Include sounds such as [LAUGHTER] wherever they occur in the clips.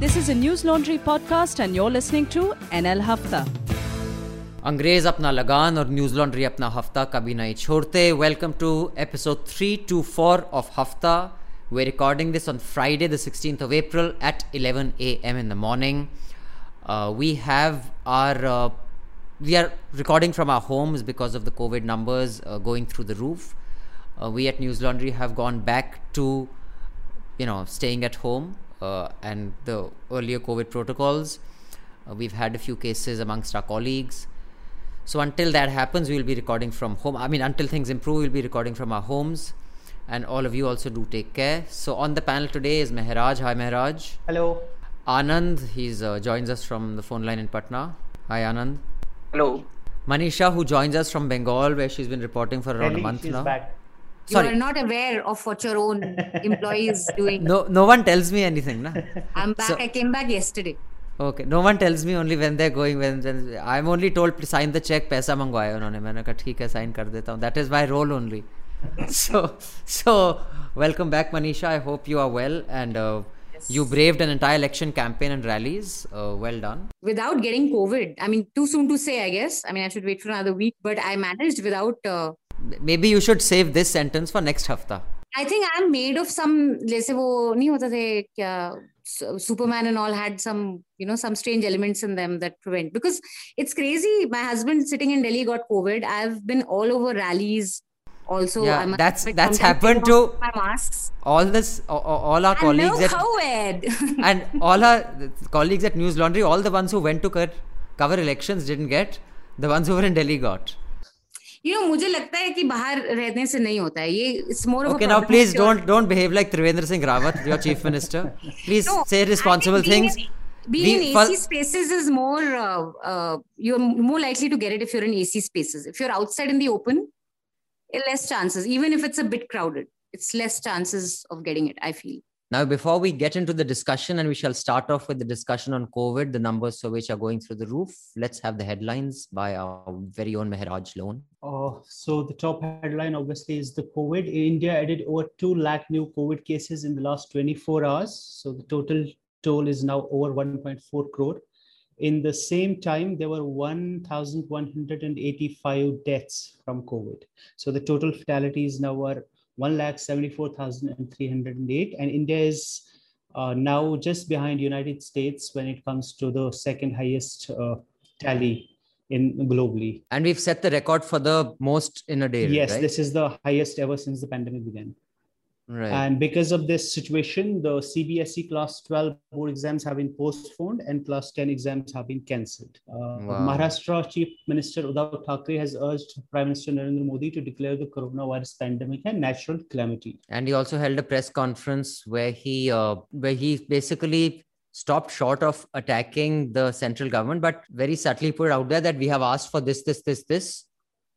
This is a News Laundry podcast, and you're listening to NL Hafta. अंग्रेज अपना लगान और न्यूज लॉन्ड्री अपना हफ्ता कभी नहीं छोड़ते welcome to episode three to four of हफ्ता we're recording this on Friday, the 16th of April at 11 a.m. in the morning. Uh, we have our uh, we are recording from our homes because of the COVID numbers uh, going through the roof. Uh, we at News Laundry have gone back to you know staying at home uh, and the earlier COVID protocols. Uh, we've had a few cases amongst our colleagues. So until that happens, we'll be recording from home. I mean, until things improve, we'll be recording from our homes. And all of you also do take care. So on the panel today is Mehraj. Hi, Mehraj. Hello. Anand, he's uh, joins us from the phone line in Patna. Hi, Anand. Hello. Manisha, who joins us from Bengal, where she's been reporting for around Delhi, a month she's now. back. You Sorry. are not aware of what your own employees [LAUGHS] doing. No, no one tells me anything, na? I'm back. So- I came back yesterday. Okay, no one tells me only when they're going. When, when I'm only told to sign the check. पैसा मंगवाया उन्होंने मैंने कहा ठीक है sign कर देता हूँ. That is my role only. so so welcome back, Manisha. I hope you are well and uh, you braved an entire election campaign and rallies. Uh, well done. Without getting COVID. I mean, too soon to say, I guess. I mean, I should wait for another week. But I managed without. Uh, Maybe you should save this sentence for next hafta. I think I'm made of some. जैसे वो नहीं होता थे क्या Superman and all had some, you know, some strange elements in them that prevent. Because it's crazy. My husband sitting in Delhi got COVID. I've been all over rallies. Also, Yeah, I must that's- admit, that's sometimes happened taking off to- my masks. All this, all, all our And colleagues no at COVID. [LAUGHS] and all our colleagues at News Laundry, all the ones who went to co- cover elections didn't get. The ones who were in Delhi got. You know मुझे लगता है कि बाहर रहने से नहीं होता है ये problem please of your- don't don't behave like Trivendra Singh Rawat, your chief minister. Please No, say I think responsible being in- We- in AC spaces is more uh, uh, you're more likely to get it if you're in AC spaces. If you're outside in the open, eh, less chances. Even if it's a bit crowded, it's less chances of getting it. I feel. Now, before we get into the discussion, and we shall start off with the discussion on COVID, the numbers for which are going through the roof. Let's have the headlines by our very own Mehraj Lone. Uh, so the top headline obviously is the COVID. India added over 2 lakh new COVID cases in the last 24 hours. So the total toll is now over 1.4 crore. In the same time, there were 1,185 deaths from COVID. So the total fatalities now are 1,74,308. And India is uh, now just behind United States when it comes to the second highest uh, tally in globally. And we've set the record for the most in a day. Yes, right? this is the highest ever since the pandemic began. Right. And because of this situation, the CBSE class 12 board exams have been postponed and class 10 exams have been cancelled. Uh, Wow. Maharashtra Chief Minister Uddhav Thackeray has urged Prime Minister Narendra Modi to declare the coronavirus pandemic a natural calamity. and he also held a press conference where he uh, where he basically stopped short of attacking the central government but very subtly put out there that we have asked for this this this this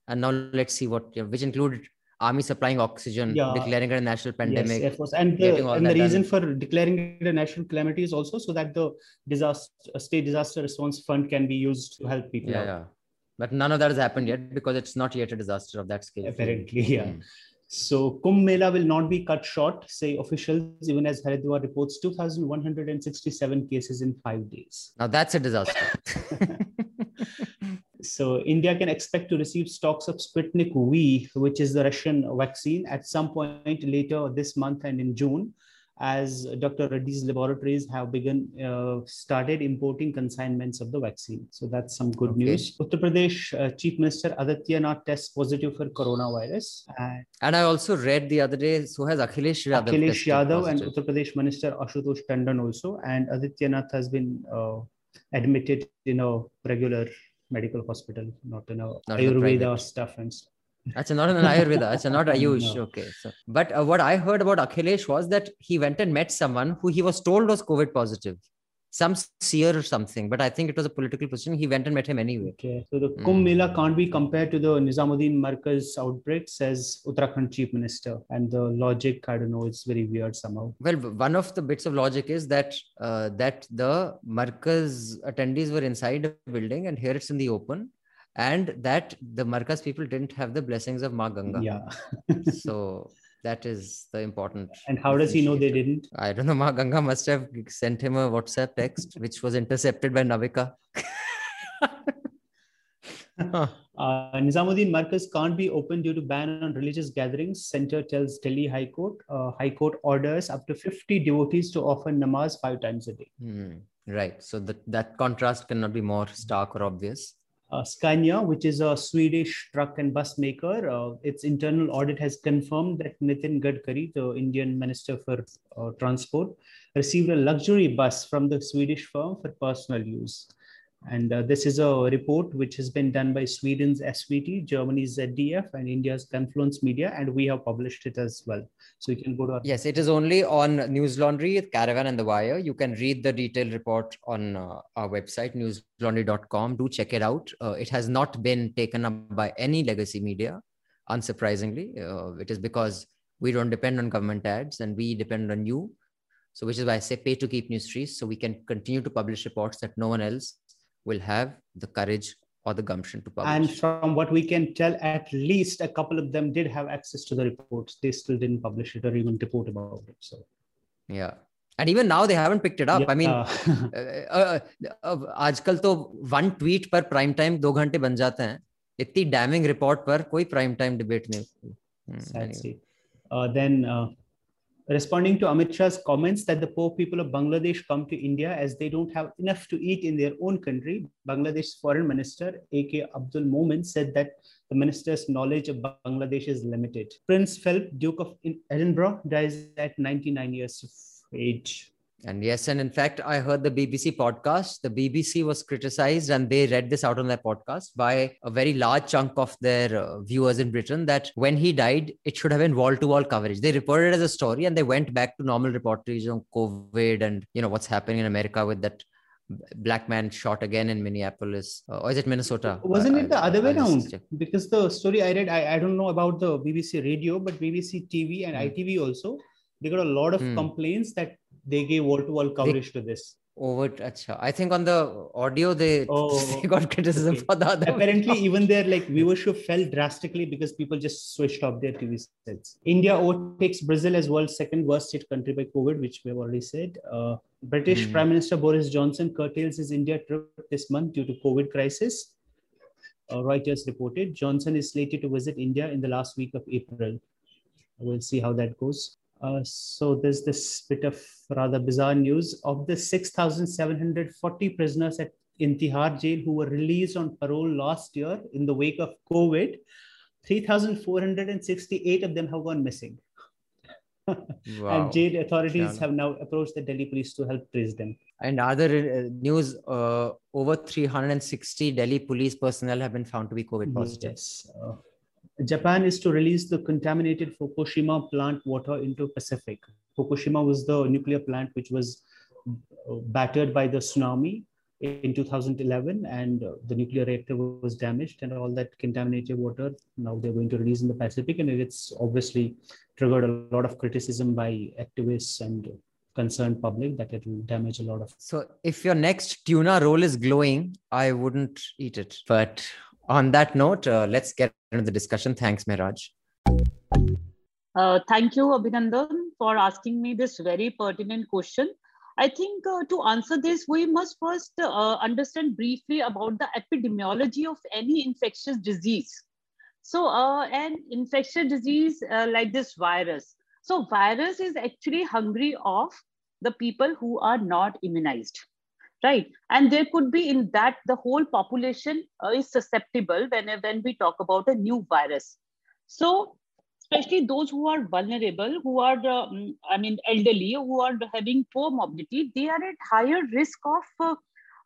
and now let's see what which included army supplying oxygen Yeah. declaring it a national pandemic Yes, Air Force. And the, and the reason done. for declaring it a national calamity is also so that the disaster state disaster response fund can be used to help people yeah, out. yeah but none of that has happened yet because it's not yet a disaster of that scale Apparently, yeah. Mm. So Kumbh Mela will not be cut short, say officials, even as Haridwar reports 2,167 cases in five days. now that's a disaster [LAUGHS] So India can expect to receive stocks of Sputnik V, which is the Russian vaccine, at some point later this month and in June, as Dr. Reddy's laboratories have begun uh, started importing consignments of the vaccine. So that's some good Okay. news. Uttar Pradesh uh, Chief Minister Aditya Nath tests positive for coronavirus, and and i also read the other day so has akhilesh yadav Akhilesh Yadav and. Uttar Pradesh Minister Ashutosh Tandon also, and Aditya Nath has been uh, admitted in a regular medical hospital, not in a Not Ayurveda private. stuff and stuff. That's not an Ayurveda. That's not [LAUGHS] Ayush. No. Okay. So, but uh, what I heard about Akhilesh was that he went and met someone who he was told was COVID positive, some seer or something. But I think it was a political position. He went and met him anyway. Okay, so the Hmm. Kumbh Mela can't be compared to the Nizamuddin Markaz outbreak, says Uttarakhand Chief Minister, and the logic, I don't know, it's very weird somehow. Well, one of the bits of logic is that uh, that the Markaz attendees were inside a building, and here it's in the open, and that the Markaz people didn't have the blessings of Ma Ganga. Yeah. [LAUGHS] So That is the important. And how does he know they didn't? I don't know. Ma Ganga must have sent him a WhatsApp text, [LAUGHS] which was intercepted by Navika. [LAUGHS] uh, Nizamuddin Markaz can't be open due to ban on religious gatherings. Center tells Delhi High Court. Uh, High Court orders up to 50 devotees to offer namaz five times a day. Hmm. Right. So that, that contrast cannot be more stark or obvious. Uh, Scania, which is a Swedish truck and bus maker, uh, its internal audit has confirmed that Nitin Gadkari, the Indian Minister for uh, Transport, received a luxury bus from the Swedish firm for personal use. And uh, this is a report which has been done by Sweden's SVT, Germany's ZDF, and India's Confluence Media, and we have published it as well. So you can go to. Our- yes, it is only on News Laundry, Caravan, and The Wire. You can read the detailed report on uh, our website, newslaundry.com. Do check it out. Uh, it has not been taken up by any legacy media, unsurprisingly. Uh, it is because we don't depend on government ads and we depend on you. So, which is why I say pay to keep news trees so we can continue to publish reports that no one else will have the courage or the gumption to publish. And from what we can tell, at least a couple of them did have access to the reports. They still didn't publish it or even report about it. So, yeah. And even now they haven't picked it up. Yeah. I mean, uh, [LAUGHS] uh, आजकल तो one tweet पर prime time दो घंटे बन जाते हैं इतनी damming report पर कोई प्राइम टाइम डिबेट नहीं hmm, uh, then uh, responding to Amit Shah's comments that the poor people of Bangladesh come to India as they don't have enough to eat in their own country, Bangladesh's foreign minister, A.K. Abdul Momen, said that the minister's knowledge of Bangladesh is limited. Prince Philip, Duke of Edinburgh, dies at 99 years of age. And yes, and in fact, I heard the BBC podcast. The BBC was criticized, and they read this out on their podcast by a very large chunk of their uh, viewers in Britain that when he died, it should have been wall to wall coverage. They reported it as a story, and they went back to normal reportage on COVID and you know what's happening in America with that black man shot again in Minneapolis, uh, or is it Minnesota? Wasn't it the I, other way around? Because the story I read, I, I don't know about the BBC radio, but BBC TV and mm. ITV also, they got a lot of mm. complaints that they gave wall to wall coverage they, to this. Over, acha. I think on the audio they, oh, [LAUGHS] they got criticism okay. for the other. Apparently, [LAUGHS] even their like viewership fell drastically because people just switched off their TV sets. India overtakes Brazil as world's second worst hit country by COVID, which we have already said. Uh, British mm. Prime Minister Boris Johnson curtails his India trip this month due to COVID crisis. Uh, Reuters reported Johnson is slated to visit India in the last week of April. We'll see how that goes. Uh, so there's this bit of rather bizarre news of the 6,740 prisoners at in Tihar jail who were released on parole last year in the wake of COVID. 3,468 of them have gone missing. [LAUGHS] wow. and jail authorities yeah. have now approached the Delhi police to help trace them. And other uh, news, uh, over 360 Delhi police personnel have been found to be COVID positive. Yes. Uh, Japan is to release the contaminated Fukushima plant water into Pacific. Fukushima was the nuclear plant which was uh, battered by the tsunami in 2011 and uh, the nuclear reactor was damaged and all that contaminated water now they're going to release in the pacific and it's obviously triggered a lot of criticism by activists and concerned public that it will damage a lot of so if your next tuna roll is glowing i wouldn't eat it but on that note, uh, let's get into the discussion. Thanks, Mehraj. Uh, thank you, Abhinandan, for asking me this very pertinent question. I think uh, to answer this, we must first uh, understand briefly about the epidemiology of any infectious disease. So, uh, an infectious disease uh, like this virus. So, virus is actually hungry of the people who are not immunized right. And there could be in that the whole population uh, is susceptible when when we talk about a new virus. So especially those who are vulnerable who are um, i mean elderly who are having poor mobility they are at higher risk of uh,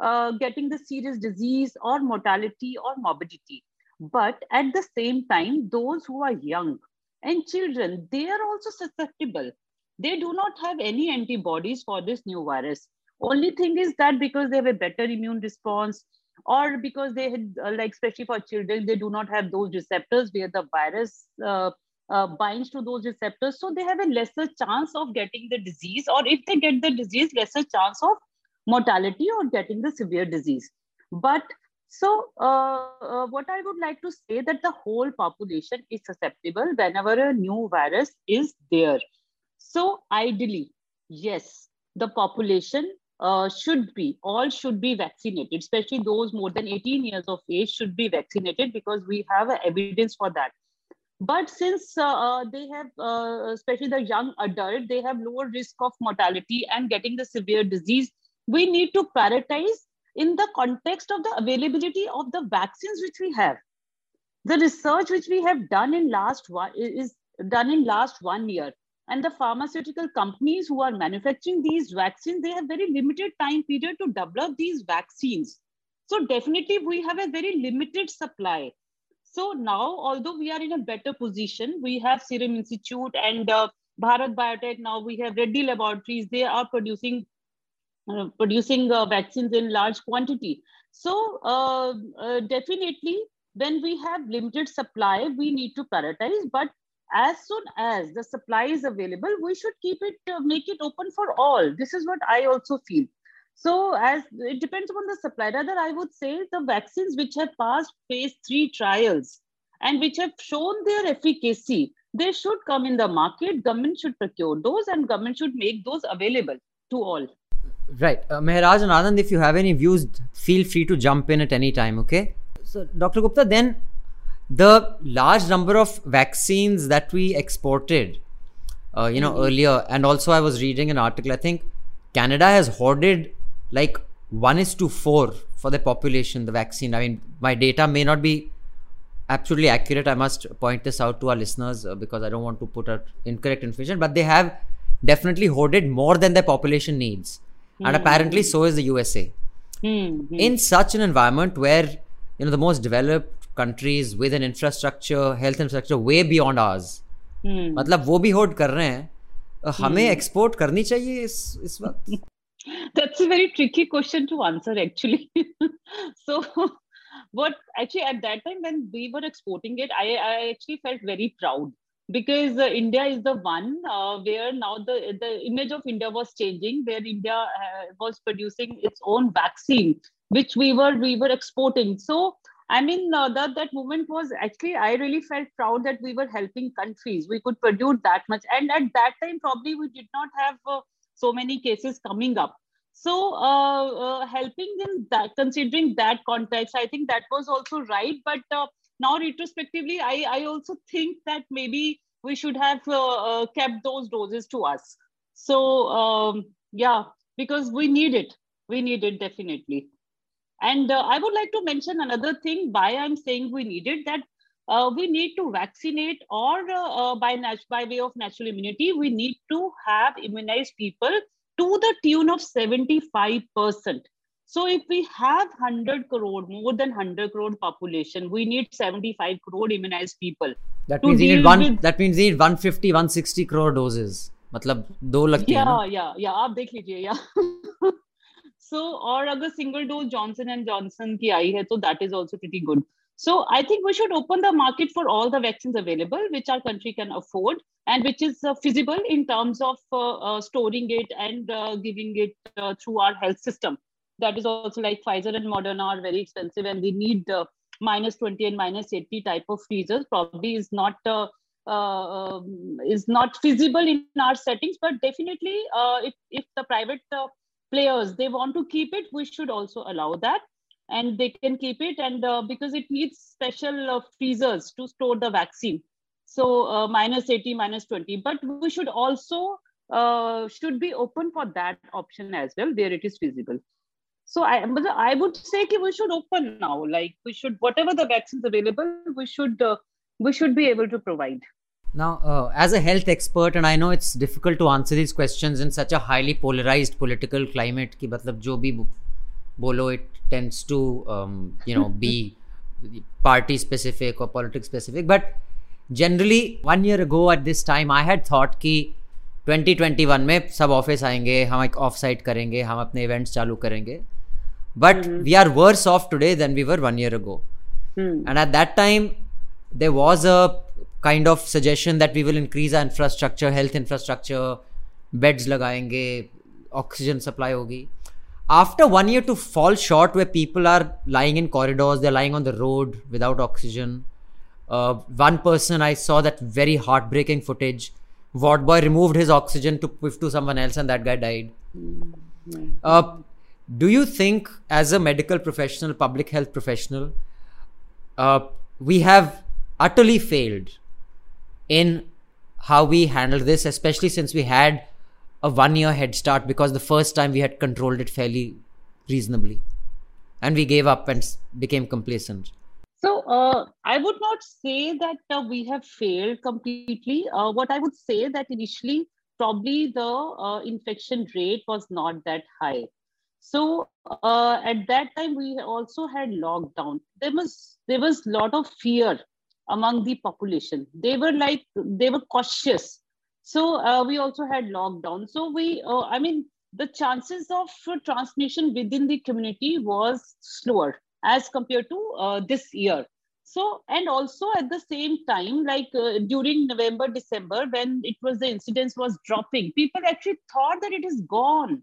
uh, getting the serious disease or mortality or morbidity. But at the same time those who are young and children they are also susceptible. They do not have any antibodies for this new virus only thing is that because they have a better immune response or because they had, uh, like, especially for children, they do not have those receptors where the virus uh, uh, binds to those receptors. So they have a lesser chance of getting the disease, or if they get the disease, lesser chance of mortality or getting the severe disease. But So, uh, uh, what I would like to say that the whole population is susceptible whenever a new virus is there. So, ideally, yes, the population uh, should be all should be vaccinated, especially those more than 18 years of age should be vaccinated because we have evidence for that. But since uh, uh, they have, uh, especially the young adult, they have lower risk of mortality and getting the severe disease, we need to prioritize in the context of the availability of the vaccines which we have. The research which we have done in last one is done in last one year. And the pharmaceutical companies who are manufacturing these vaccines, they have very limited time period to develop these vaccines. So definitely we have a very limited supply. So now, although we are in a better position, we have Serum Institute and uh, Bharat Biotech. Now we have Reddy Laboratories. They are producing uh, producing uh, vaccines in large quantity. So uh, uh, definitely, when we have limited supply, we need to prioritize. But as soon as the supply is available, we should keep it, uh, make it open for all. This is what I also feel. So as it depends upon the supply, rather I would say the vaccines which have passed phase three trials and which have shown their efficacy, they should come in the market. Government should procure those and government should make those available to all. Right. Uh, Mehraj and Anand, if you have any views, feel free to jump in at any time, okay? So, Dr. Gupta, then the large number of vaccines that we exported, uh, you know, mm-hmm. earlier, and also I was reading an article, I think Canada has hoarded like 1 is to 4 for the population, the vaccine. I mean, my data may not be absolutely accurate. I must point this out to our listeners uh, because I don't want to put out incorrect information, but they have definitely hoarded more than their population needs mm-hmm. and apparently so is the USA. Mm-hmm. In such an environment where you know the most developed countries with an infrastructure, health infrastructure way beyond ours, mm. मतलब वो भी hold कर रहे हैं हमें export करनी चाहिए इस इस वक्त [LAUGHS] That's a very tricky question to answer, actually. [LAUGHS] so, what actually at that time when we were exporting it, I, I actually felt very proud because uh, India is the one uh, where now the, the image of India was changing, where India uh, was producing its own vaccine, which we were we were exporting. So I mean uh, that that moment was actually I really felt proud that we were helping countries. We could produce that much, and at that time probably we did not have uh, so many cases coming up. So uh, helping in that, considering that context, I think that was also right, but now retrospectively i i also think that maybe we should have uh, uh, kept those doses to us. So um, yeah because we need it. We need it definitely and uh, i would like to mention another thing why i'm saying we need it that uh, we need to vaccinate or uh, uh, by, nat- by way of natural immunity we need to have immunized people to the tune of 75% so if we have 100 crore, more than 100 crore population, we need 75 crore immunized people. That means you need one. With... That means you need 150, 160 crore doses. मतलब दो लगती yeah, है या या आप देख लीजिए या [LAUGHS] so और अगर single dose Johnson and Johnson की आई है तो that is also pretty good. So I think we should open the market for all the vaccines available, which our country can afford and which is uh, feasible in terms of uh, uh, storing it and uh, giving it uh, through our health system that is also like Pfizer and Moderna are very expensive, and we need uh, minus 20 and minus 80 type of freezers. Probably is not uh, uh, um, is not feasible in our settings, but definitely uh, if if the private uh, players they want to keep it, we should also allow that, and they can keep it, and uh, because it needs special freezers to store the vaccine. So minus 80, minus 20, but we should also should be open for that option as well, where it is feasible. So I, I would say that we should open now. Like we should, whatever the vaccines available, we should, uh, we should be able to provide. Now, uh, as a health expert, and I know it's difficult to answer these questions in such a highly polarized political climate. कि मतलब जो भी बोलो, it tends to, um, you know, be party specific or politics specific. But generally, one year ago at this time, I had thought कि 2021 में सब office आएँगे हम एक ऑफ़ साइट करेंगे हम अपने इवेंट्स चालू करेंगे but mm-hmm. we are worse off today than we were one year ago mm. and at that time there was a kind of suggestion that we will increase our infrastructure health infrastructure beds lagayenge oxygen supply hogi. After one year to fall short where people are lying in corridors they're lying on the road without oxygen uh, one person i saw that very heartbreaking footage. Ward boy removed his oxygen to give to someone else and that guy died. Uh, do you think as a medical professional public health professional uh, we have utterly failed in how we handled this especially since we had a one year head start because the first time we had controlled it fairly reasonably. And we gave up and became complacent. So uh, i would not say that uh, we have failed completely. Uh, what i would say that initially probably the uh, infection rate was not that high. So uh, at that time we also had lockdown. There was there was a lot of fear among the population they were like they were cautious so uh, we also had lockdown. So we, uh, I mean, the chances of transmission within the community was slower as compared to uh, this year. So, and also at the same time, like uh, during November, December, when it was the incidence was dropping, people actually thought that it is gone.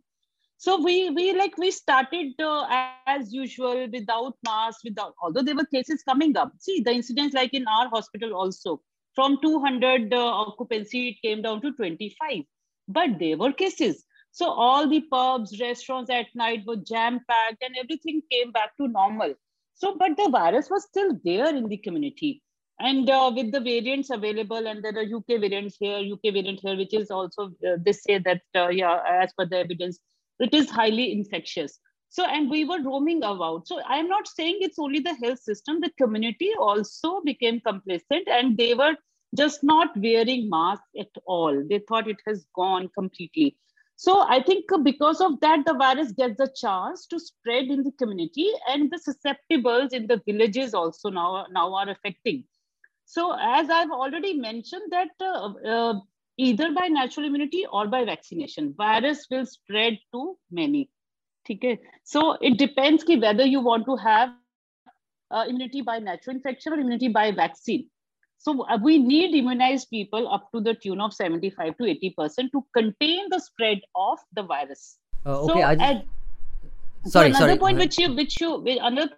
So we we like we started uh, as usual without masks, without although there were cases coming up. See the incidents like in our hospital also from 200 uh, occupancy, it came down to 25. But there were cases. So all the pubs, restaurants at night were jam packed and everything came back to normal. So, but the virus was still there in the community. And uh, with the variants available, and there are UK variants here, UK variant here, which is also, uh, they say that, uh, yeah, as per the evidence, it is highly infectious. So, and we were roaming about. So, I'm not saying it's only the health system, the community also became complacent and they were just not wearing masks at all. They thought it has gone completely. So, I think because of that, the virus gets a chance to spread in the community and the susceptibles in the villages also now, now are affecting. So, as I've already mentioned, that uh, uh, either by natural immunity or by vaccination, virus will spread to many. Okay, so it depends ki whether you want to have uh, immunity by natural infection or immunity by vaccine. So uh, we need immunized people up to the tune of 75 to 80% to contain the spread of the virus. Uh, okay, so, just... sorry, so another sorry. point which you, which you, another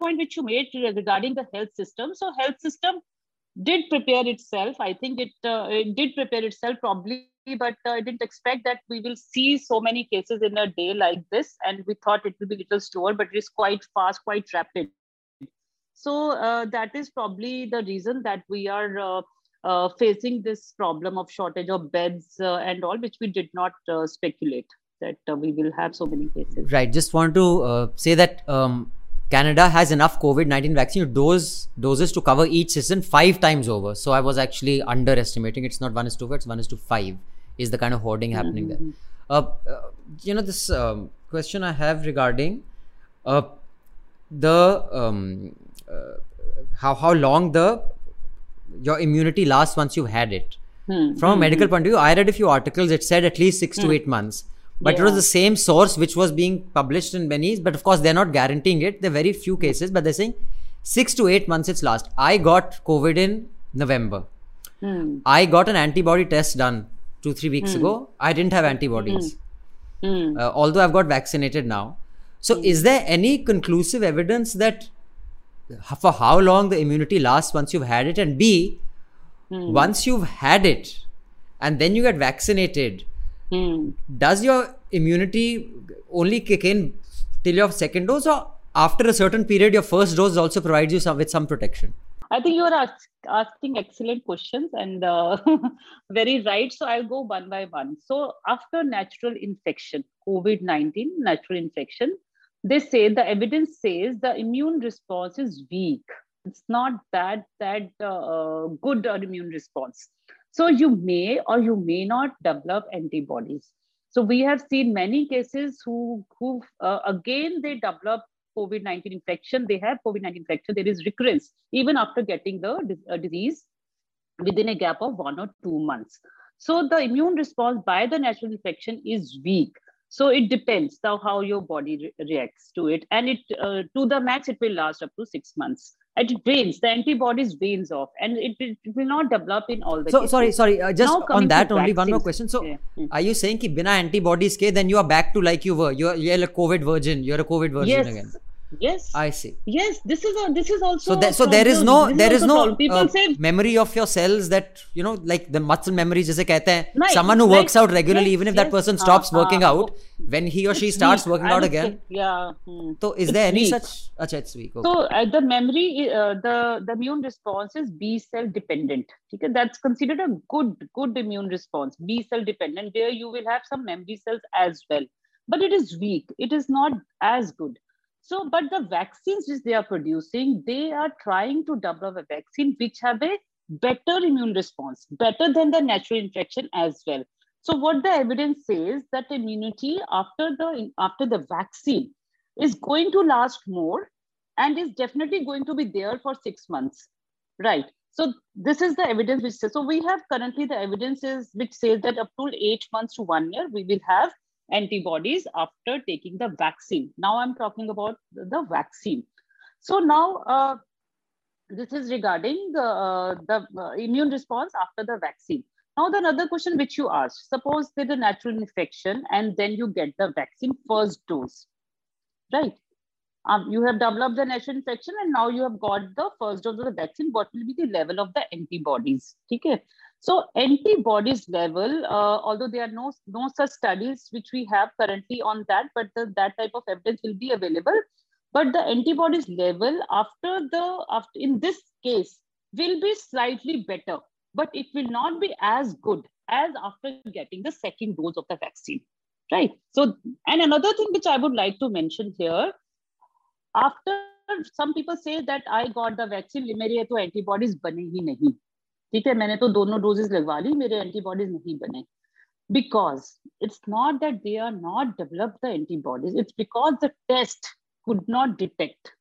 point which you made regarding the health system. So health system did prepare itself. I think it, uh, it did prepare itself probably but uh, I didn't expect that we will see so many cases in a day like this. And we thought it will be a little slower, but it is quite fast, quite rapid. So uh, that is probably the reason that we are uh, uh facing this problem of shortage of beds uh, and all, which we did not speculate that we will have so many cases. Right. Just want to say that um, Canada has enough COVID 19 vaccine dose doses to cover each season five times over. So I was actually underestimating. It's not one is to it's one is to five is the kind of hoarding happening mm-hmm. there. Uh, uh, you know, this um, question I have regarding uh, the um, uh, how how long the your immunity lasts once you've had it. Mm-hmm. From a medical point of view, I read a few articles. It said at least six to hmm. eight months. But yeah. it was the same source which was being published in many. But of course, they're not guaranteeing it. There are very few cases, but they're saying six to eight months it's last. I got COVID in November. Hmm. I got an antibody test done two three weeks mm. ago i didn't have antibodies mm. uh, although i've got vaccinated now so mm. is there any conclusive evidence that for how long the immunity lasts once you've had it and b hmm. once you've had it and then you get vaccinated hmm. does your immunity only kick in till your second dose or after a certain period your first dose also provides you some, with some protection I think you are ask, asking excellent questions and uh, [LAUGHS] very right. So I'll go one by one. So after natural infection, COVID 19, natural infection, they say the evidence says the immune response is weak. It's not that that uh, good or immune response. So you may or you may not develop antibodies. So we have seen many cases who who uh, again they develop COVID 19 infection, they have COVID 19 infection, there is recurrence even after getting the uh, disease within a gap of one or two months. So the immune response by the natural infection is weak. So it depends how, how your body re- reacts to it. And it uh, to the max, it will last up to six months. It drains. The antibodies drains off. And it, it will not develop in all the so cases. sorry sorry uh, just Now on that only one more question. So Yeah. Mm. are you saying ki bina antibodies ke then you are back to like you were. You're, you're a covid virgin. You're a covid virgin yes. again yes. I see. Yes this is a this is also so, that, so there is no there is, is no people uh, say memory of your cells that you know like the muscle memory jise kehte hain someone who works out regularly yes, even if yes, that person uh, stops uh, working uh, out when he or she starts weak, working I out again say, yeah hmm. so is it's there any weak. such acha it's weak okay. so uh, the memory uh, the the immune response is b cell dependent okay? That's considered a good good immune response b cell dependent. There you will have some memory cells as well but it is weak. It is not as good. So, but the vaccines which they are producing, they are trying to develop a vaccine which have a better immune response, better than the natural infection as well. So, what the evidence says that immunity after the after the vaccine is going to last more and is definitely going to be there for six months right so this is the evidence which says so we have currently the evidences which says that up to eight months to one year we will have antibodies after taking the vaccine. Now i'm talking about the, vaccine. So now uh, this is regarding the, uh, the uh, immune response after the vaccine. Now the another question which you asked suppose there's a natural infection and then you get the vaccine first dose right? Um, you have developed the natural infection and now you have got the first dose of the vaccine what will be the level of the antibodies? Okay so antibodies level uh, although there are no no such studies which we have currently on that but the, that type of evidence will be available but the antibodies level after the after in this case will be slightly better but it will not be as good as after getting the second dose of the vaccine right so and another thing which i would like to mention here after some people say that I got the vaccine मेरे तो antibodies बने ही नहीं ठीक है मैंने तो दोनों doses लगवा ली मेरे antibodies नहीं बने because it's not that they are not developed the antibodies it's because the test could not detect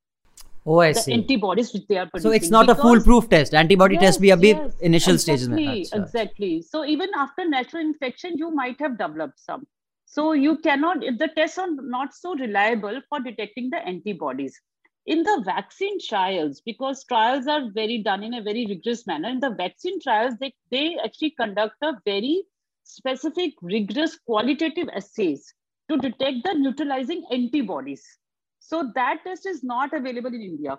oh i the see antibodies which they are producing so it's not because, a foolproof test antibody yes, test bhi abhi yes, initial stages mein exactly, Acha, acha. exactly so even after natural infection you might have developed some so you cannot the tests are not so reliable for detecting the antibodies in the vaccine trials because trials are very done in a very rigorous manner. In the vaccine trials they, they actually conduct a very specific rigorous qualitative assays to detect the neutralizing antibodies. So that test is not available in india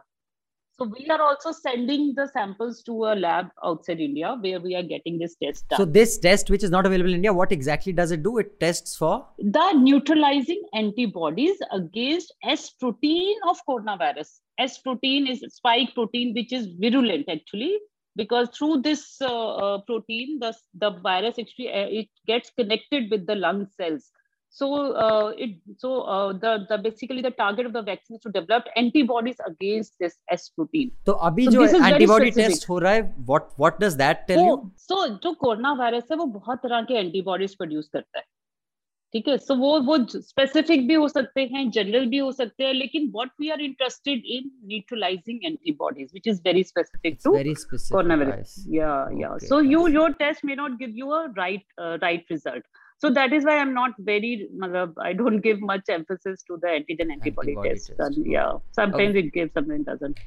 so we are also sending the samples to a lab outside India where we are getting this test done. so this test which is not available in india what exactly does it do it tests for the neutralizing antibodies against S protein of coronavirus. S protein is spike protein, which is virulent actually, because through this uh, uh, protein, the, the virus actually uh, it gets connected with the lung cells So uh, it so uh, the the basically the target of the vaccine is to develop antibodies against this S protein. तो अभी So जो this is very antibody specific. test हो रहा है what what does that tell वो you so जो corona virus है वो बहुत तरह के एंटीबॉडीज प्रोड्यूस करता है ठीक है सो वो वो स्पेसिफिक भी हो सकते हैं जनरल भी हो सकते हैं लेकिन what we are interested in neutralising antibodies which is very specific it's to very specific I coronavirus see. yeah yeah Okay, so I you see. your test may not give you a right right result so that is why i'm not very i don't give much emphasis to the antigen antibody, Antibody test, test, And, yeah sometimes it gives sometimes it doesn't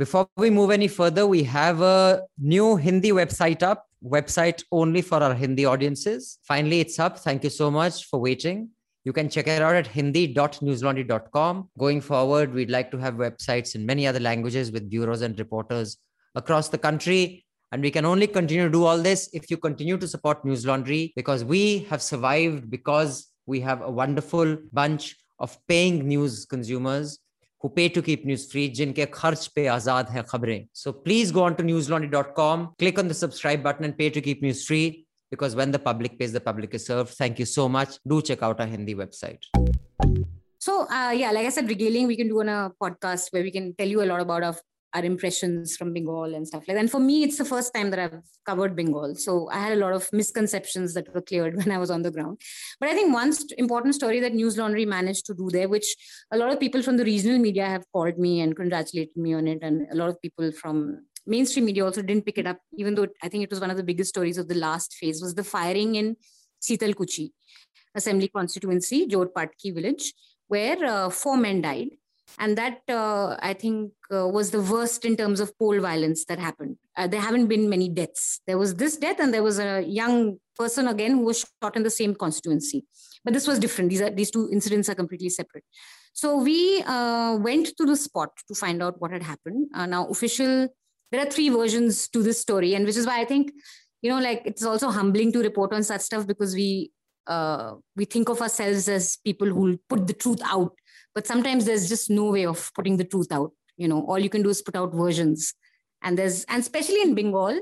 Before we move any further, we have a new Hindi website up, website only for our Hindi audiences. Finally, it's up. Thank you so much for waiting. You can check it out at hindi.newslaundry.com. Going forward, we'd like to have websites in many other languages with bureaus and reporters across the country. And we can only continue to do all this if you continue to support News Laundry because we have survived because we have a wonderful bunch of paying news consumers who pay to keep news free, jinke kharch pe azad hai khabre. So please go on to newslaundry.com, click on the subscribe button and pay to keep news free because when the public pays, the public is served. Thank you so much. Do check out our Hindi website. So uh, yeah, like I said, regaling we can do on a podcast where we can tell you a lot about our our impressions from Bengal and stuff like that. And for me, it's the first time that I've covered Bengal. So I had a lot of misconceptions that were cleared [LAUGHS] when I was on the ground. But I think one st- important story that News Laundry managed to do there, which a lot of people from the regional media have called me and congratulated me on it. And a lot of people from mainstream media also didn't pick it up, even though I think it was one of the biggest stories of the last phase was the firing in Sitalkuchi Assembly constituency, jorpatki village, where uh, four men died. And that uh, I think uh, was the worst in terms of poll violence that happened. Uh, there haven't been many deaths. There was this death, and there was a young person again who was shot in the same constituency. But this was different. These are these two incidents are completely separate. So we uh, went to the spot to find out what had happened. Uh, now, official. There are three versions to this story, and which is why I think you know, like it's also humbling to report on such stuff because we uh, we think of ourselves as people who put the truth out but sometimes there's just no way of putting the truth out you know. All you can do is put out versions. And there's and especially in bengal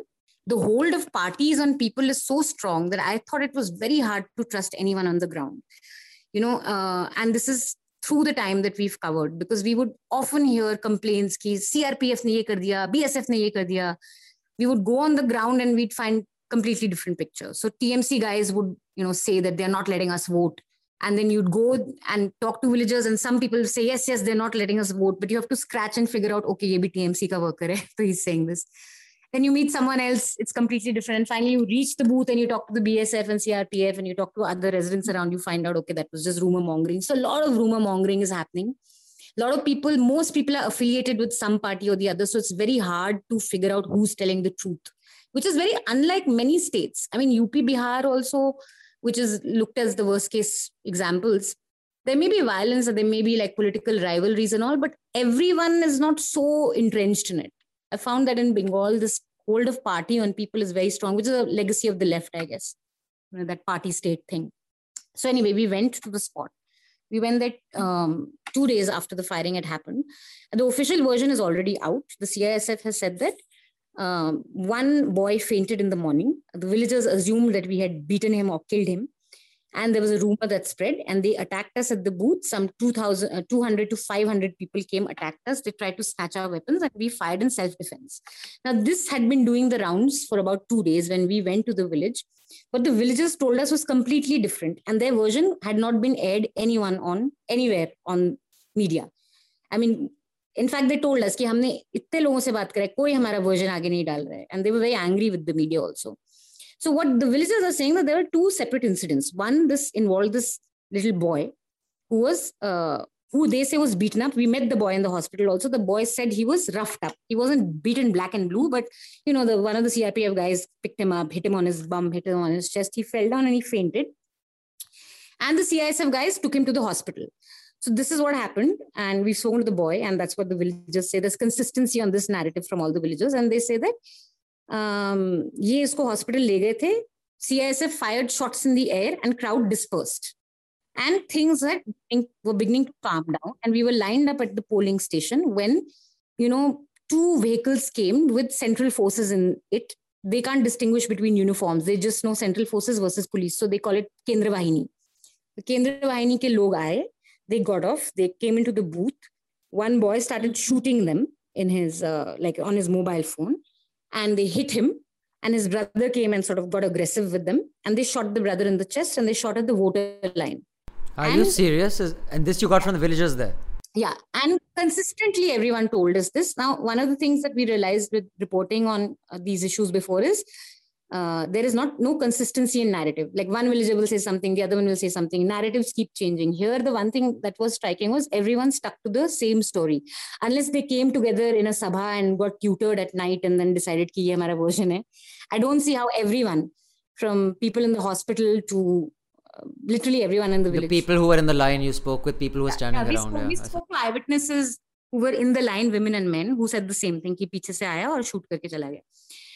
the hold of parties on people is so strong that i thought it was very hard to trust anyone on the ground. You know uh, and this is through the time that we've covered because we would often hear complaints ki crpf ne ye kar diya bsf ne ye kar diya. We would go on the ground and we'd find completely different picture so tmc guys would you know say that they're not letting us vote and then you'd go and talk to villagers and some people say yes yes they're not letting us vote but you have to scratch and figure out okay ye bhi tmc ka worker hai [LAUGHS] so he's saying this. Then you meet someone else it's completely different. And finally you reach the booth and you talk to the bsf and crpf and you talk to other residents around you find out okay that was just rumor mongering. So a lot of rumor mongering is happening. A lot of people most people are affiliated with some party or the other so it's very hard to figure out who's telling the truth which is very unlike many states. I mean up bihar also which is looked as the worst case examples. There may be violence or there may be like political rivalries and all but everyone is not so entrenched in it. I found that in bengal this hold of party on people is very strong which is a legacy of the left i guess you know, that party state thing. So anyway we went to the spot. We went there um, two days after the firing had happened. The official version is already out. The cisf has said that um, one boy fainted in the morning. The villagers assumed that we had beaten him or killed him. And there was a rumor that spread, and they attacked us at the booth. Some 2,000, uh, 200 to 500 people came, attacked us. They tried to snatch our weapons, and we fired in self defense. Now, this had been doing the rounds for about two days when we went to the village. What the villagers told us was completely different, and their version had not been aired anyone on anywhere on media. I mean, in fact they told us कि हमने इतने लोगों से बात करें कोई हमारा version आगे नहीं डाल रहा है and they were very angry with the media also so what the villagers are saying that there are two separate incidents one this involved this little boy who was uh, who they say was beaten up we met the boy in the hospital also the boy said he was roughed up he wasn't beaten black and blue but you know the one of the crpf guys picked him up hit him on his bum hit him on his chest he fell down and he fainted and the cisf guys took him to the hospital so this is what happened. And we spoke to the boy, and that's what the villagers say. There's consistency on this narrative from all the villagers. And they say that um, ये इसको hospital ले गए थे. CISF fired shots in the air and crowd dispersed. And things that were beginning to calm down. And we were lined up at the polling station when, you know, two vehicles came with central forces in it. They can't distinguish between uniforms. They just know central forces versus police. So they call it Kendra Vahini. The Kendra Vahini ke log aaye they got off they came into the booth. One boy started shooting them in his uh, like on his mobile phone and they hit him and his brother came and sort of got aggressive with them and they shot the brother in the chest and they shot at the voter line. Are and, you serious and this you got from the villagers there? Yeah and consistently everyone told us this. Now one of the things that we realized with reporting on uh, these issues before is uh, there is not no consistency in narrative. Like one village will say something the other one will say something. Narratives keep changing. Here the one thing that was striking was everyone stuck to the same story. Unless they came together in a sabha and got tutored at night and then decided ki ye hamara version hai. I don't see how everyone from people in the hospital to uh, literally everyone in the village. the people who were in the line you spoke with people who were standing yeah, yeah, we around spoke, yeah. we spoke to eyewitnesses who were in the line women and men who said the same thing ki piche se aaya aur shoot karke chala gaya.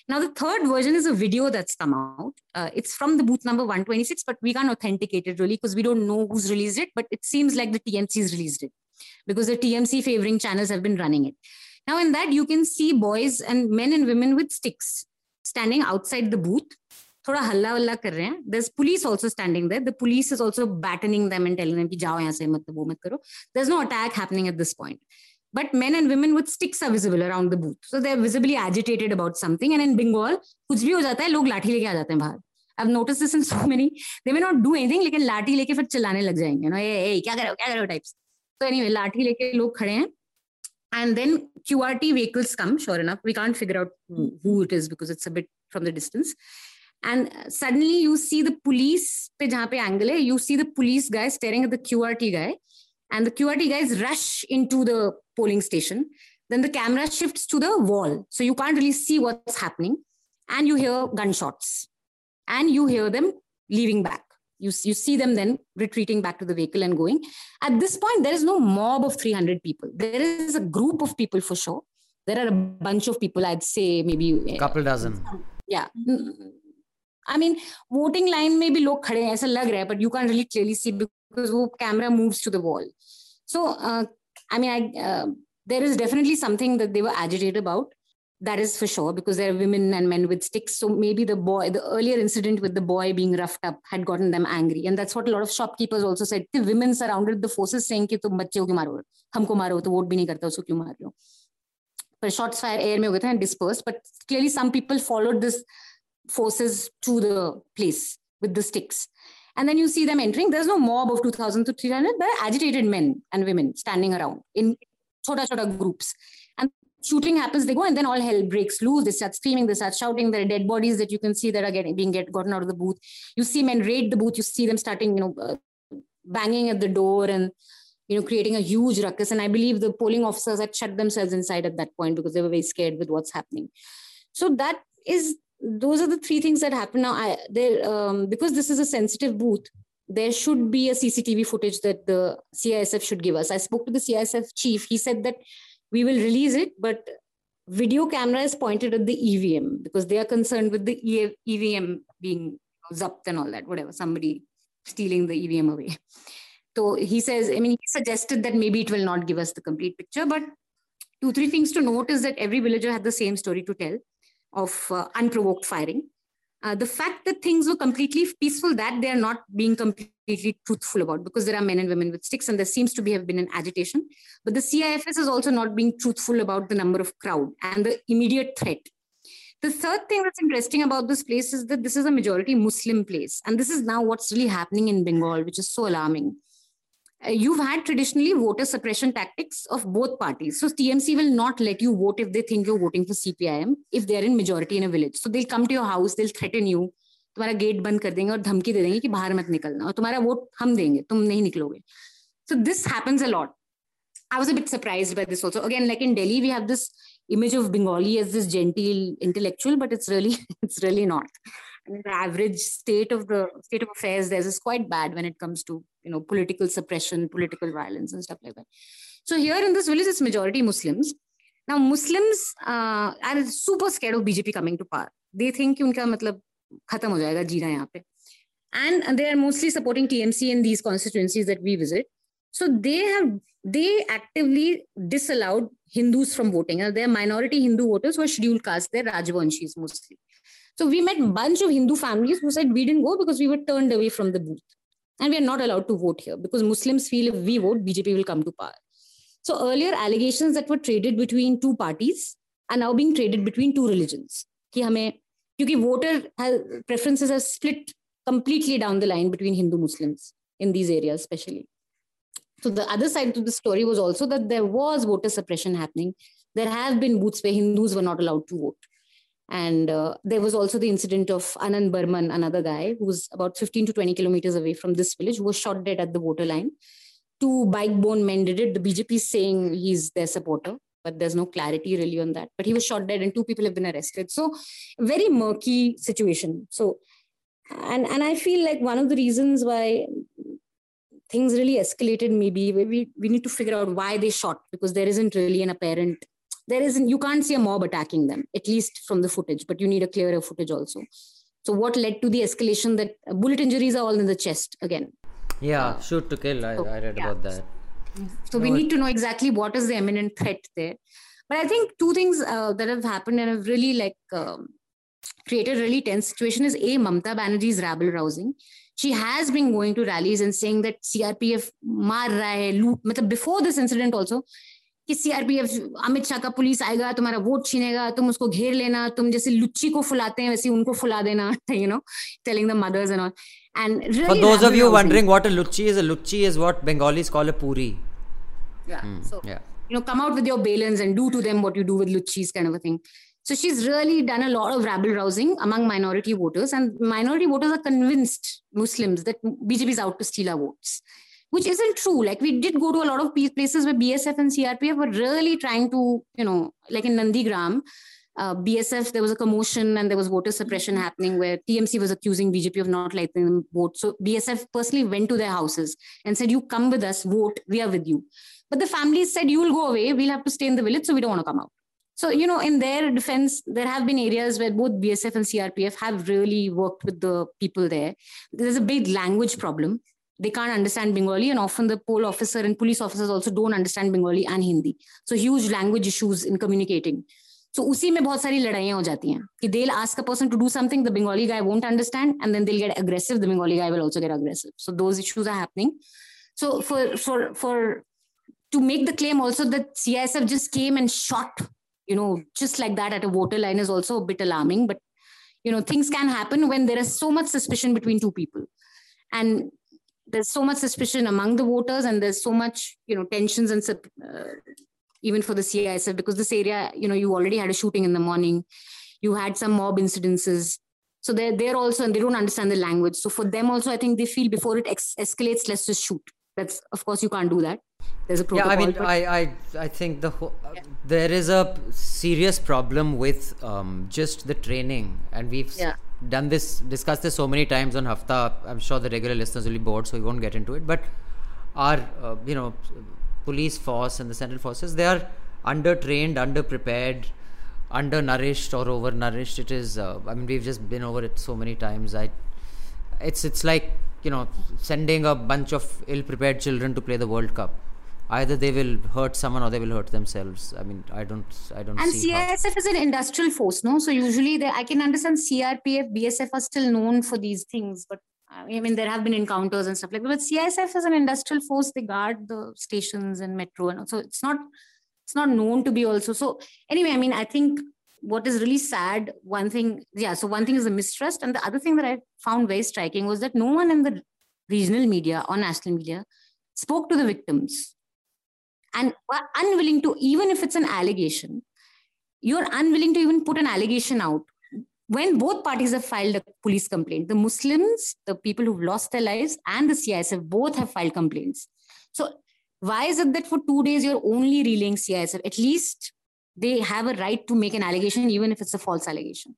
Now, the third version is a video that's come out. Uh, it's from the booth number 126, but we can't authenticate it really because we don't know who's released it. But it seems like the TMC's released it because the TMC favoring channels have been running it. Now, in that, you can see boys and men and women with sticks standing outside the booth. थोड़ा हल्ला वल्ला कर रहे हैं there's police also standing there the police is also battening them and telling them कि जाओ यहाँ से मत वो मत करो there's no attack happening at this point but men and women with sticks are visible around the booth so they're visibly agitated about something and in bengal कुछ भी हो जाता है लोग लाठी लेके आ जाते हैं बाहर I've noticed this in so [LAUGHS] many. They may not do anything, लेकिन लाठी लेके फिर चिल्लाने लग जाएंगे ना ये ए क्या करो क्या करो types. So anyway, लाठी लेके लोग खड़े हैं. And then QRT vehicles come, sure enough. We can't figure out who it is because it's a bit from the distance. And suddenly you see the police पे जहाँ पे angle है, you see the police guy staring at the QRT guy and the QRT guys rush into the polling station. Then the camera shifts to the wall. So you can't really see what's happening. And you hear gunshots. And you hear them leaving back. You, you see them then retreating back to the vehicle and going. At this point, there is no mob of 300 people. There is a group of people for sure. There are a bunch of people, I'd say maybe. A couple dozen. Yeah. I mean, voting line में भी लोग खड़े हैं ऐसा लग रहा है but you can't really clearly see because वो camera moves to the wall. So, uh, I mean, I, uh, there is definitely something that they were agitated about. That is for sure because there are women and men with sticks. So maybe the boy, the earlier incident with the boy being roughed up had gotten them angry. And that's what a lot of shopkeepers also said. The women surrounded the forces saying कि तुम बच्चे को क्यों मारो हमको मारो तो vote भी नहीं करता उसको क्यों मार रहे हो पर shots fire air में हो गए थे and dispersed but clearly some people followed this forces to the place with the sticks. and then you see them entering. There's no mob of 2,000 to 300. There are agitated men and women standing around in chota chota groups. And shooting happens, they go, and then all hell breaks loose. They start screaming, they start shouting. There are dead bodies that you can see that are getting being get gotten out of the booth. You see men raid the booth. You see them starting, you know, uh, banging at the door and you know creating a huge ruckus. And I believe the polling officers had shut themselves inside at that point because they were very scared with what's happening. So that is those are the three things that happen. Now i there um, because this is a sensitive booth there should be a cctv footage that the cisf should give us. I spoke to the cisf chief. He said that we will release it but video camera is pointed at the evm because they are concerned with the evm being zapped and all that whatever somebody stealing the evm away. So he says i mean he suggested that maybe it will not give us the complete picture but two three things to note is that every villager had the same story to tell of uh, unprovoked firing. Uh, the fact that things were completely peaceful, that they are not being completely truthful about because there are men and women with sticks and there seems to be have been an agitation. But the CIFS is also not being truthful about the number of crowd and the immediate threat. The third thing that's interesting about this place is that this is a majority Muslim place. And this is now what's really happening in Bengal, which is so alarming Uh, you've had traditionally voter suppression tactics of both parties. So TMC will not let you vote if they think you're voting for CPIM if they're in majority in a village. So they'll come to your house, they'll threaten you, तुम्हारा gate बंद कर देंगे और धमकी दे देंगे कि बाहर मत निकलना और तुम्हारा वोट हम देंगे तुम नहीं निकलोगे so this happens a lot i was a bit surprised by this also again like in delhi we have this image of bengali as this genteel intellectual but it's really it's really not the average state of the state of affairs there is quite bad when it comes to you know political suppression, political violence, and stuff like that. So here in this village, it's majority Muslims. Now Muslims uh, are super scared of BJP coming to power. They think कि उनका मतलब खत्म हो जाएगा जीना यहाँ पे. And they are mostly supporting TMC in these constituencies that we visit. So they have they actively disallowed Hindus from voting. Now, they are minority Hindu voters who are scheduled caste. They're Rajvanshis mostly. So we met a bunch of Hindu families who said we didn't go because we were turned away from the booth. And we are not allowed to vote here because Muslims feel if we vote, BJP will come to power. So earlier allegations that were traded between two parties are now being traded between two religions. कि हमें क्योंकि voter preferences are split completely down the line between Hindu Muslims in these areas, especially. So the other side to the story was also that there was voter suppression happening. There have been booths where Hindus were not allowed to vote. And uh, there was also the incident of Anand Barman, another guy who was about 15 to 20 kilometers away from this village, who was shot dead at the voter line. Two bike bone men did it. The BJP is saying he's their supporter, but there's no clarity really on that. But he was shot dead, and two people have been arrested. So, very murky situation. So, and and I feel like one of the reasons why things really escalated maybe we, we need to figure out why they shot because there isn't really an apparent there isn't you can't see a mob attacking them at least from the footage but you need a clearer footage also. So what led to the escalation that uh, bullet injuries are all in the chest again? Yeah shoot to kill i, so, I read yeah. about that. So no, we need to know exactly what is the imminent threat there. But i think two things uh, that have happened and have really like um, created a really tense situation is a mamta banerjee's rabble rousing. She has been going to rallies and saying that crpf maar raha hai loot before this incident also कि CRP Amit Shah का police आएगा तुम्हारा vote छीनेगा तुम उसको घेर लेना तुम जैसे लुच्ची को फुलाते हैं वैसे उनको फुला देना you know telling the mothers and all and for those of you wondering what a luchi is a luchi is what Bengalis call a puri you know come out with your belans and do to them what you do with luchis kind of a thing so she is really done a lot of rabble rousing among minority voters and minority voters are convinced Muslims that BJP is out to steal our votes which isn't true. Like we did go to a lot of places where BSF and CRPF were really trying to, you know, like in Nandigram, uh, BSF, there was a commotion and there was voter suppression happening where TMC was accusing BJP of not letting them vote. So BSF personally went to their houses and said, You come with us, vote, we are with you. But the families said, You'll go away, we'll have to stay in the village, so we don't want to come out. So, you know, in their defense, there have been areas where both BSF and CRPF have really worked with the people there. There's a big language problem they can't understand Bengali, and often the poll officer and police officers also don't understand Bengali and Hindi. So huge language issues in communicating. So उसी में बहुत सारी लड़ाइयाँ हो जाती हैं कि they'll ask a person to do something, the Bengali guy won't understand, and then they'll get aggressive. The Bengali guy will also get aggressive. So those issues are happening. So for for for to make the claim also that CISF just came and shot, you know, just like that at a voter line is also a bit alarming. But you know, things can happen when there is so much suspicion between two people, and there's so much suspicion among the voters and there's so much you know tensions and uh, even for the CISF because this area you know you already had a shooting in the morning. You had some mob incidences. So they're they're also and they don't understand the language. So for them also i think they feel before it ex- escalates let's just shoot. That's of course you can't do that. There's a protocol yeah i mean I, I i think the whole, uh, yeah. there is a serious problem with um, just the training. And we've yeah done this, discussed this so many times on Hafta. I'm sure the regular listeners will be bored, so we won't get into it. But our, uh, you know, police force and the central forces, they are under-trained, under-prepared, undernourished or overnourished. It is. Uh, I mean, we've just been over it so many times. I, it's it's like you know, sending a bunch of ill-prepared children to play the World Cup either they will hurt someone or they will hurt themselves. I mean, I don't, I don't. And CISF how. is an industrial force, no? So usually, they, I can understand CRPF, BSF are still known for these things, but uh, I mean, there have been encounters and stuff like that. But CISF is an industrial force; they guard the stations and metro, and so it's not, it's not known to be also. So anyway, I mean, I think what is really sad, one thing, yeah. So one thing is the mistrust, and the other thing that I found very striking was that no one in the regional media or national media spoke to the victims and unwilling to, even if it's an allegation, you're unwilling to even put an allegation out. When both parties have filed a police complaint, the Muslims, the people who've lost their lives, and the CISF both have filed complaints. So, why is it that for two days you're only relaying CISF? At least they have a right to make an allegation, even if it's a false allegation.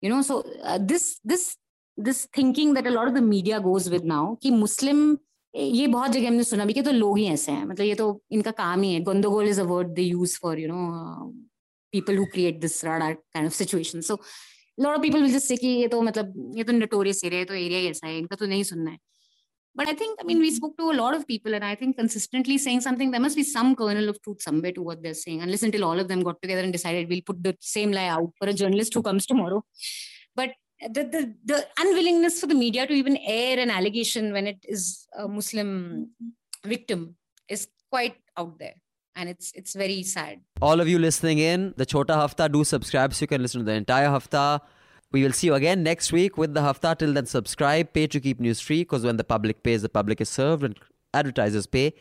You know, so uh, this this this thinking that a lot of the media goes with now, कि Muslim ये बहुत जगह हमने सुना भी कि तो लोग ही ऐसे हैं। मतलब ये तो इनका काम ही है। Gondogol is a word they use for you know people who create this kind of situation so lot of people will just say कि ये तो मतलब ये तो नटोरियस एरिया है तो एरिया ही ऐसा है। इनका तो नहीं सुनना है। But I think I mean we spoke to lot of people and I think consistently saying something there must be some kernel of truth somewhere to what they are saying unless until all of them got together and decided we will put the same lie out for a journalist who comes tomorrow but the, the, the unwillingness for the media to even air an allegation when it is a Muslim mm-hmm. victim is quite out there. And it's it's very sad. All of you listening in, the Chota Hafta, do subscribe so you can listen to the entire Hafta. We will see you again next week with the Hafta. Till then, subscribe, pay to keep news free because when the public pays, the public is served and advertisers pay.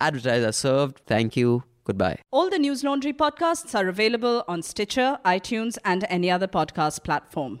Advertisers served. Thank you. Goodbye. All the News Laundry podcasts are available on Stitcher, iTunes, and any other podcast platform.